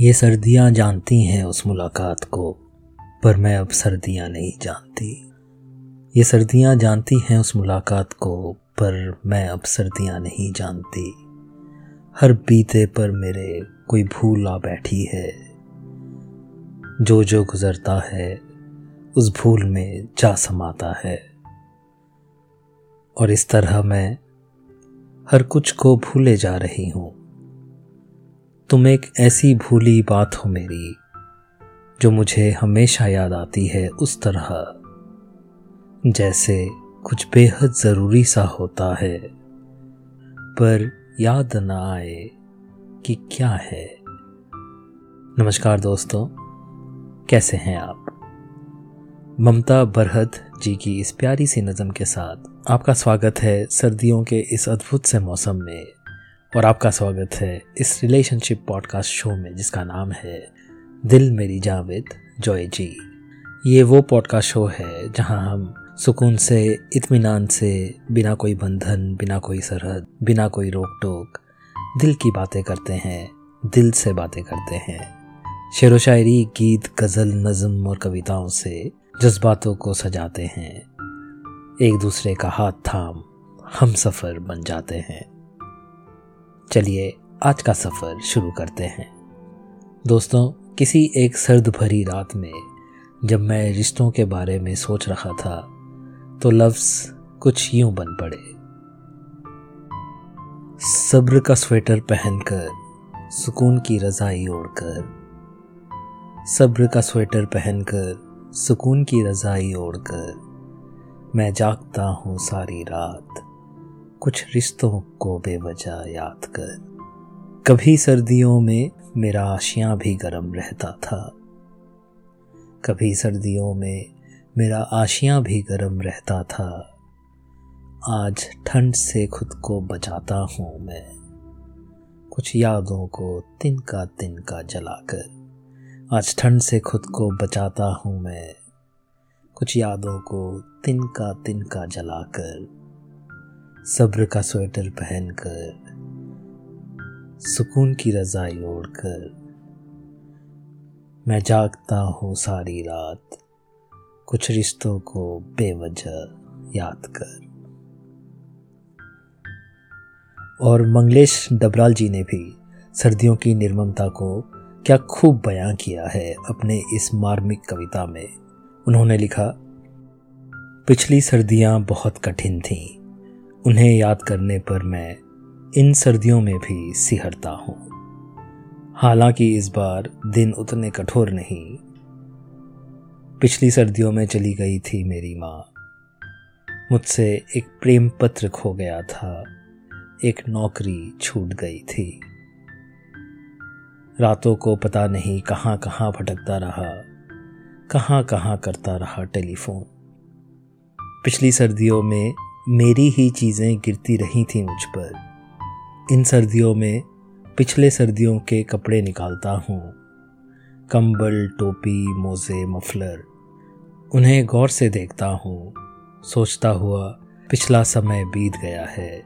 ये सर्दियाँ जानती हैं उस मुलाकात को, पर मैं अब सर्दियाँ नहीं जानती। ये सर्दियाँ जानती हैं उस मुलाकात को, पर मैं अब सर्दियाँ नहीं जानती। हर बीते पर मेरे कोई भूल आ बैठी है। जो जो गुजरता है, उस भूल में जा समाता है। और इस तरह मैं हर कुछ को भूले जा रही हूँ। तुम एक ऐसी भूली बात हो मेरी, जो मुझे हमेशा याद आती है उस तरह। जैसे कुछ बेहद ज़रूरी सा होता है, पर याद ना आए कि क्या है। नमस्कार दोस्तों, कैसे हैं आप? ममता बरहत जी की इस प्यारी सी नज़म के साथ आपका स्वागत है सर्दियों के इस अद्भुत से मौसम में। और आपका स्वागत है इस रिलेशनशिप पॉडकास्ट शो में, जिसका नाम है दिल मेरी जावेद, जॉय जी। ये वो पॉडकास्ट शो है, जहाँ हम सुकून से, इत्मीनान से, बिना कोई बंधन, बिना कोई सरहद, बिना कोई रोक टोक दिल की बातें करते हैं, दिल से बातें करते हैं। शेर व शायरी, गीत, गज़ल, नज़म और कविताओं से जज्बातों को सजाते हैं। एक दूसरे का हाथ थाम, हम सफ़र बन जाते हैं। चलिए आज का सफ़र शुरू करते हैं। दोस्तों, किसी एक सर्द भरी रात में जब मैं रिश्तों के बारे में सोच रहा था तो लफ्ज़ कुछ यूँ बन पड़े। सब्र का स्वेटर पहनकर, सुकून की रज़ाई ओढ़कर, सब्र का स्वेटर पहनकर, सुकून की रज़ाई ओढ़कर, मैं जागता हूँ सारी रात। कुछ रिश्तों को बेवजह याद कर। कभी सर्दियों में मेरा आशियाँ भी गर्म रहता था। कभी सर्दियों में मेरा आशियाँ भी गर्म रहता था। आज ठंड से खुद को बचाता हूँ मैं। कुछ यादों को तिनका तिनका जलाकर। आज ठंड से खुद को बचाता हूँ मैं। कुछ यादों को तिनका तिनका जलाकर। सब्र का स्वेटर पहनकर, सुकून की रजाई ओढ़कर मैं जागता हूँ सारी रात, कुछ रिश्तों को बेवजह याद कर। और मंगलेश डबराल जी ने भी सर्दियों की निर्ममता को क्या खूब बयां किया है अपने इस मार्मिक कविता में। उन्होंने लिखा, पिछली सर्दियाँ बहुत कठिन थीं उन्हें याद करने पर मैं इन सर्दियों में भी सिहरता हूँ। हालाँकि इस बार दिन उतने कठोर नहीं। पिछली सर्दियों में चली गई थी मेरी माँ। मुझसे एक प्रेम पत्र खो गया था। एक नौकरी छूट गई थी। रातों को पता नहीं कहाँ कहाँ भटकता रहा कहाँ कहाँ करता रहा टेलीफोन। पिछली सर्दियों में मेरी ही चीज़ें गिरती रही थी मुझ पर। इन सर्दियों में पिछले सर्दियों के कपड़े निकालता हूँ। कंबल, टोपी, मोजे, मफलर, उन्हें गौर से देखता हूँ। सोचता हुआ पिछला समय बीत गया है।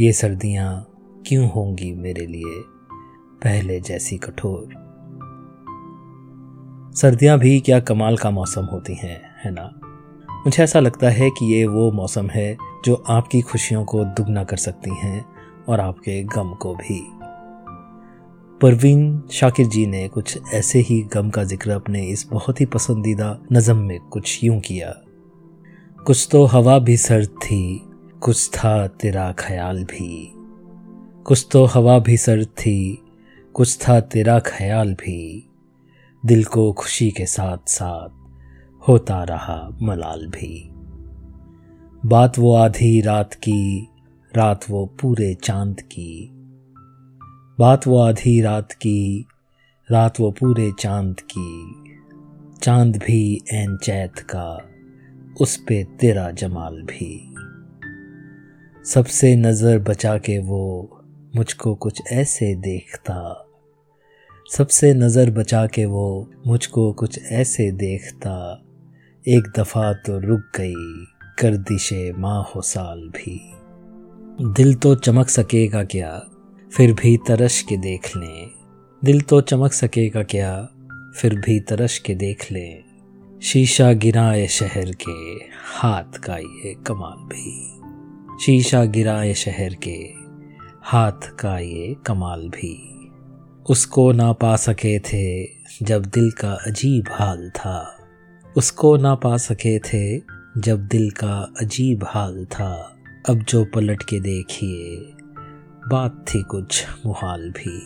ये सर्दियाँ क्यों होंगी मेरे लिए पहले जैसी कठोर? सर्दियाँ भी क्या कमाल का मौसम होती हैं, है ना? मुझे ऐसा लगता है कि ये वो मौसम है जो आपकी खुशियों को दुगना कर सकती हैं और आपके गम को भी। परवीन शाकिर जी ने कुछ ऐसे ही गम का ज़िक्र अपने इस बहुत ही पसंदीदा नज़म में कुछ यूँ किया। कुछ तो हवा भी सर्द थी, कुछ था तेरा ख्याल भी। कुछ तो हवा भी सर्द थी, कुछ था तेरा ख्याल भी। दिल को खुशी के साथ साथ होता रहा मलाल भी। बात वो आधी रात की, रात वो पूरे चाँद की। बात वो आधी रात की, रात वो पूरे चाँद की। चाँद भी एन चैत का, उस पे तेरा जमाल भी। सबसे नज़र बचा के वो मुझको कुछ ऐसे देखता। सबसे नज़र बचा के वो मुझको कुछ ऐसे देखता। एक दफ़ा तो रुक गई गर्दिशे माँ हो साल भी। दिल तो चमक सकेगा क्या, फिर भी तरस के देख लें। दिल तो चमक सकेगा क्या, फिर भी तरश के देख ले। शीशा गिराए शहर के हाथ का ये कमाल भी। शीशा गिराए शहर के हाथ का ये कमाल भी। उसको ना पा सके थे जब दिल का अजीब हाल था। उसको ना पा सके थे जब दिल का अजीब हाल था, अब जो पलट के देखिए, बात थी कुछ मुहाल भी।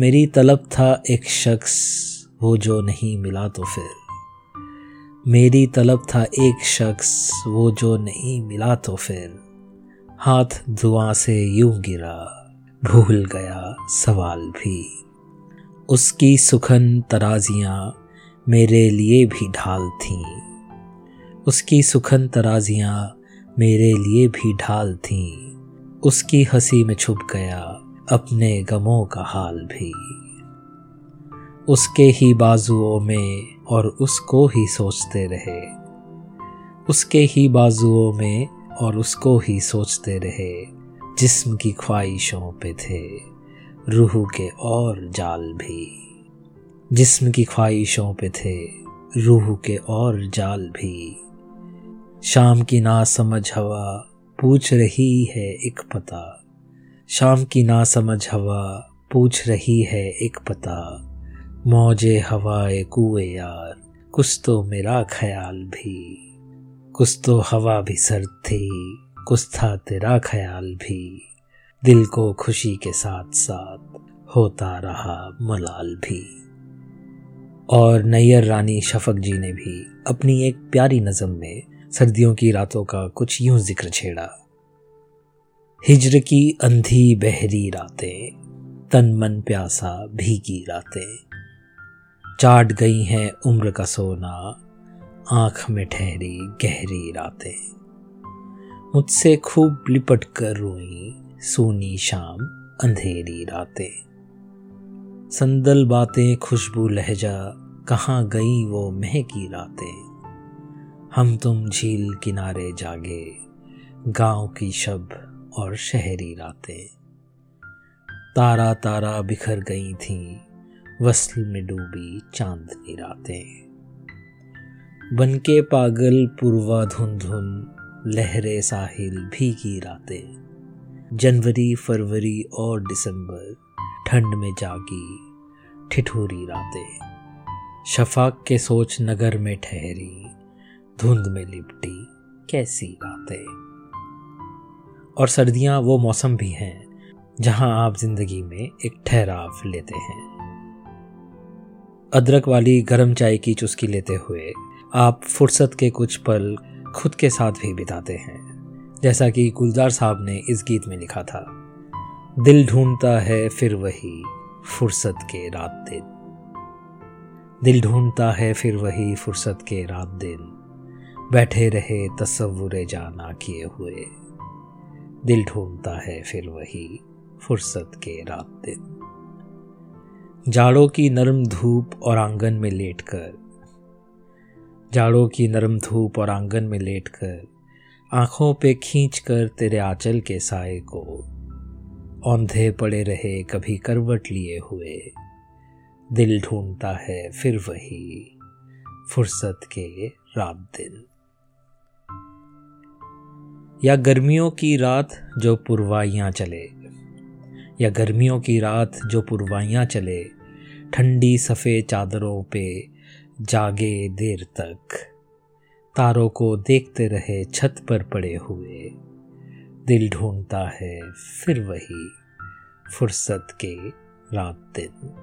मेरी तलब था एक शख्स, वो जो नहीं मिला तो फिर। मेरी तलब था एक शख्स, वो जो नहीं मिला तो फिर। हाथ दुआ से यूँ गिरा, भूल गया सवाल भी। उसकी सुखन तराजियाँ मेरे लिए भी ढाल थीं। उसकी सुखन तराजियाँ मेरे लिए भी ढाल थीं। उसकी हँसी में छुप गया अपने गमों का हाल भी। उसके ही बाजुओं में और उसको ही सोचते रहे। उसके ही बाजुओं में और उसको ही सोचते रहे। जिस्म की ख्वाहिशों पे थे, रूह के और जाल भी। जिस्म की ख्वाहिशों पे थे, रूह के और जाल भी। शाम की ना समझ हवा पूछ रही है एक पता। शाम की ना समझ हवा पूछ रही है एक पता। मौजे हवाए कुए यार, कुछ तो मेरा ख्याल भी। कुछ तो हवा भी सर्द थी, कुछ था तेरा ख्याल भी। दिल को खुशी के साथ साथ होता रहा मलाल भी। और नैयर रानी शफक जी ने भी अपनी एक प्यारी नज़म में सर्दियों की रातों का कुछ यूँ ज़िक्र छेड़ा। हिजर की अंधी बहरी रातें, तन मन प्यासा भीगी रातें। चाट गई हैं उम्र का सोना, आँख में ठहरी गहरी रातें। मुझसे खूब लिपट कर रोई सोनी शाम अंधेरी रातें। संदल बातें खुशबू लहजा, कहाँ गई वो महकी रातें। हम तुम झील किनारे जागे, गाँव की शब और शहरी रातें। तारा तारा बिखर गई थी, वसल में डूबी चांदनी रातें। बन के पागल पूर्वा धुन धुन, लहरे साहिल भीगी रातें। जनवरी फरवरी और दिसंबर, ठंड में जागी ठिठुरी रातें। शफाक के सोच नगर में ठहरी धुंध में लिपटी, कैसी रातें और सर्दियाँ वो मौसम भी हैं, जहाँ आप ज़िंदगी में एक ठहराव लेते हैं। अदरक वाली गर्म चाय की चुस्की लेते हुए आप फुर्सत के कुछ पल खुद के साथ भी बिताते हैं, जैसा कि गुलजार साहब ने इस गीत में लिखा था, दिल ढूंढता है फिर वही फुर्सत के रात दिन। दिल ढूंढता है फिर वही फुर्सत के रात दिन। बैठे रहे तस्वुर जाना किए हुए। दिल ढूंढता है फिर वही फुर्सत के रात दिन। जाड़ों की नरम धूप और आँगन में लेटकर, जाड़ों की नरम धूप और आँगन में लेटकर, आँखों पे खींच कर तेरे आंचल के साय को, औंधे पड़े रहे कभी करवट लिए हुए। दिल ढूंढता है फिर वही फुर्सत के रात दिन। या गर्मियों की रात जो पुरवाइयाँ चले, या गर्मियों की रात जो पुरवाइयाँ चले, ठंडी सफ़ेद चादरों पे जागे देर तक, तारों को देखते रहे छत पर पड़े हुए, दिल ढूंढता है फिर वही फुर्सत के रात दिन।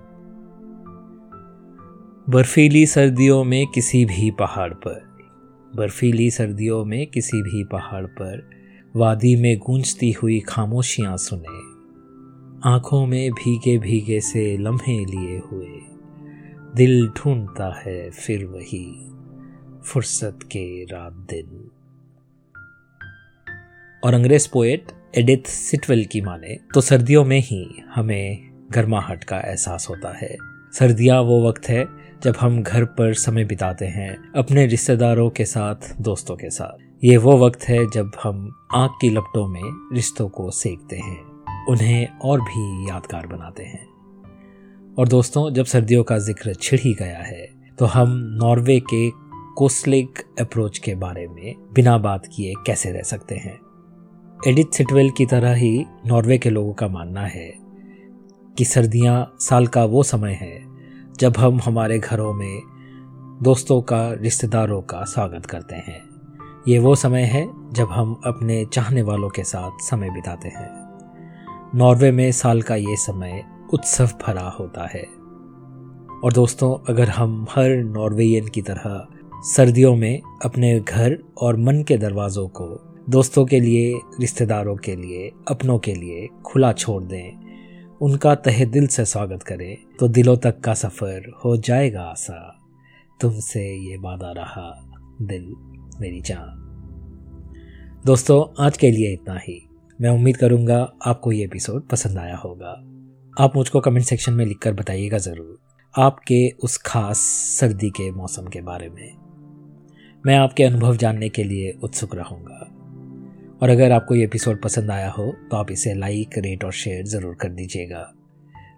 बर्फीली सर्दियों में किसी भी पहाड़ पर बर्फीली सर्दियों में किसी भी पहाड़ पर वादी में गूंजती हुई खामोशियाँ सुने। आँखों में भीगे भीगे से लम्हे लिए हुए। दिल ढूंढता है फिर वही फुर्सत के रात दिन। और अंग्रेज़ पोएट एडिथ सिटवेल की माने तो सर्दियों में ही हमें गर्माहट का एहसास होता है। सर्दियाँ वो वक्त है जब हम घर पर समय बिताते हैं, अपने रिश्तेदारों के साथ, दोस्तों के साथ। ये वो वक्त है जब हम आग की लपटों में रिश्तों को सेकते हैं, उन्हें और भी यादगार बनाते हैं। और दोस्तों, जब सर्दियों का ज़िक्र छिड़ ही गया है तो हम नॉर्वे के कोस्लिक अप्रोच के बारे में बिना बात किए कैसे रह सकते हैं? एडिथ सिटवेल की तरह ही नॉर्वे के लोगों का मानना है कि सर्दियाँ, साल का वो समय है जब हम हमारे घरों में दोस्तों का, रिश्तेदारों का स्वागत करते हैं। ये वो समय है जब हम अपने चाहने वालों के साथ समय बिताते हैं। नॉर्वे में साल का ये समय उत्सव भरा होता है। और दोस्तों, अगर हम हर नॉर्वेयन की तरह सर्दियों में अपने घर और मन के दरवाज़ों को दोस्तों के लिए, रिश्तेदारों के लिए, अपनों के लिए खुला छोड़ दें उनका तहे दिल से स्वागत करें तो दिलों तक का सफ़र हो जाएगा आसा। तुमसे ये वादा रहा, दिल मेरी जान। दोस्तों, आज के लिए इतना ही। मैं उम्मीद करूँगा आपको ये एपिसोड पसंद आया होगा। आप मुझको कमेंट सेक्शन में लिखकर बताइएगा ज़रूर, आपके उस खास सर्दी के मौसम के बारे में। मैं आपके अनुभव जानने के लिए उत्सुक रहूँगा। और अगर आपको ये एपिसोड पसंद आया हो तो आप इसे लाइक रेट और शेयर ज़रूर कर दीजिएगा।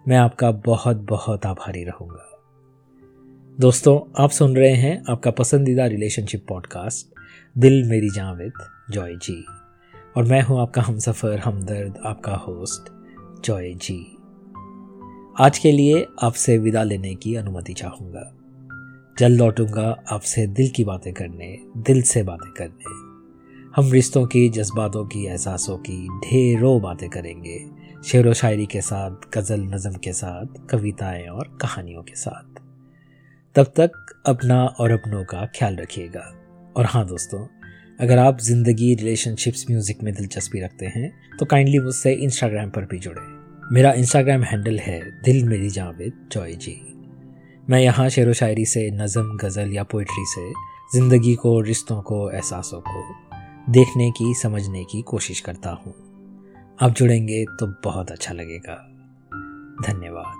मैं आपका बहुत बहुत आभारी रहूँगा। दोस्तों, आप सुन रहे हैं आपका पसंदीदा रिलेशनशिप पॉडकास्ट दिल मेरी विद जॉय जी। और मैं हूँ आपका हम सफ़र हमदर्द, आपका होस्ट जॉय जी। आज के लिए आपसे विदा लेने की अनुमति चाहूँगा। जल्द लौटूँगा आपसे दिल की बातें करने, दिल से बातें करने। हम रिश्तों की, जज्बातों की, एहसासों की ढेरों बातें करेंगे। शेर व शायरी के साथ, गज़ल नज़म के साथ, कविताएँ और कहानियों के साथ। तब तक अपना और अपनों का ख्याल रखिएगा। और हाँ दोस्तों, अगर आप ज़िंदगी रिलेशनशिप्स म्यूज़िक में दिलचस्पी रखते हैं तो काइंडली मुझसे इंस्टाग्राम पर भी जुड़े। मेरा इंस्टाग्राम हैंडल है दिल मेरी जावेद जॉय जी। मैं यहाँ शेर व शायरी से नज़म, गज़ल या पोइट्री से ज़िंदगी को, रिश्तों को, एहसासों को देखने की समझने की कोशिश करता हूँ। अब जुड़ेंगे तो बहुत अच्छा लगेगा। धन्यवाद।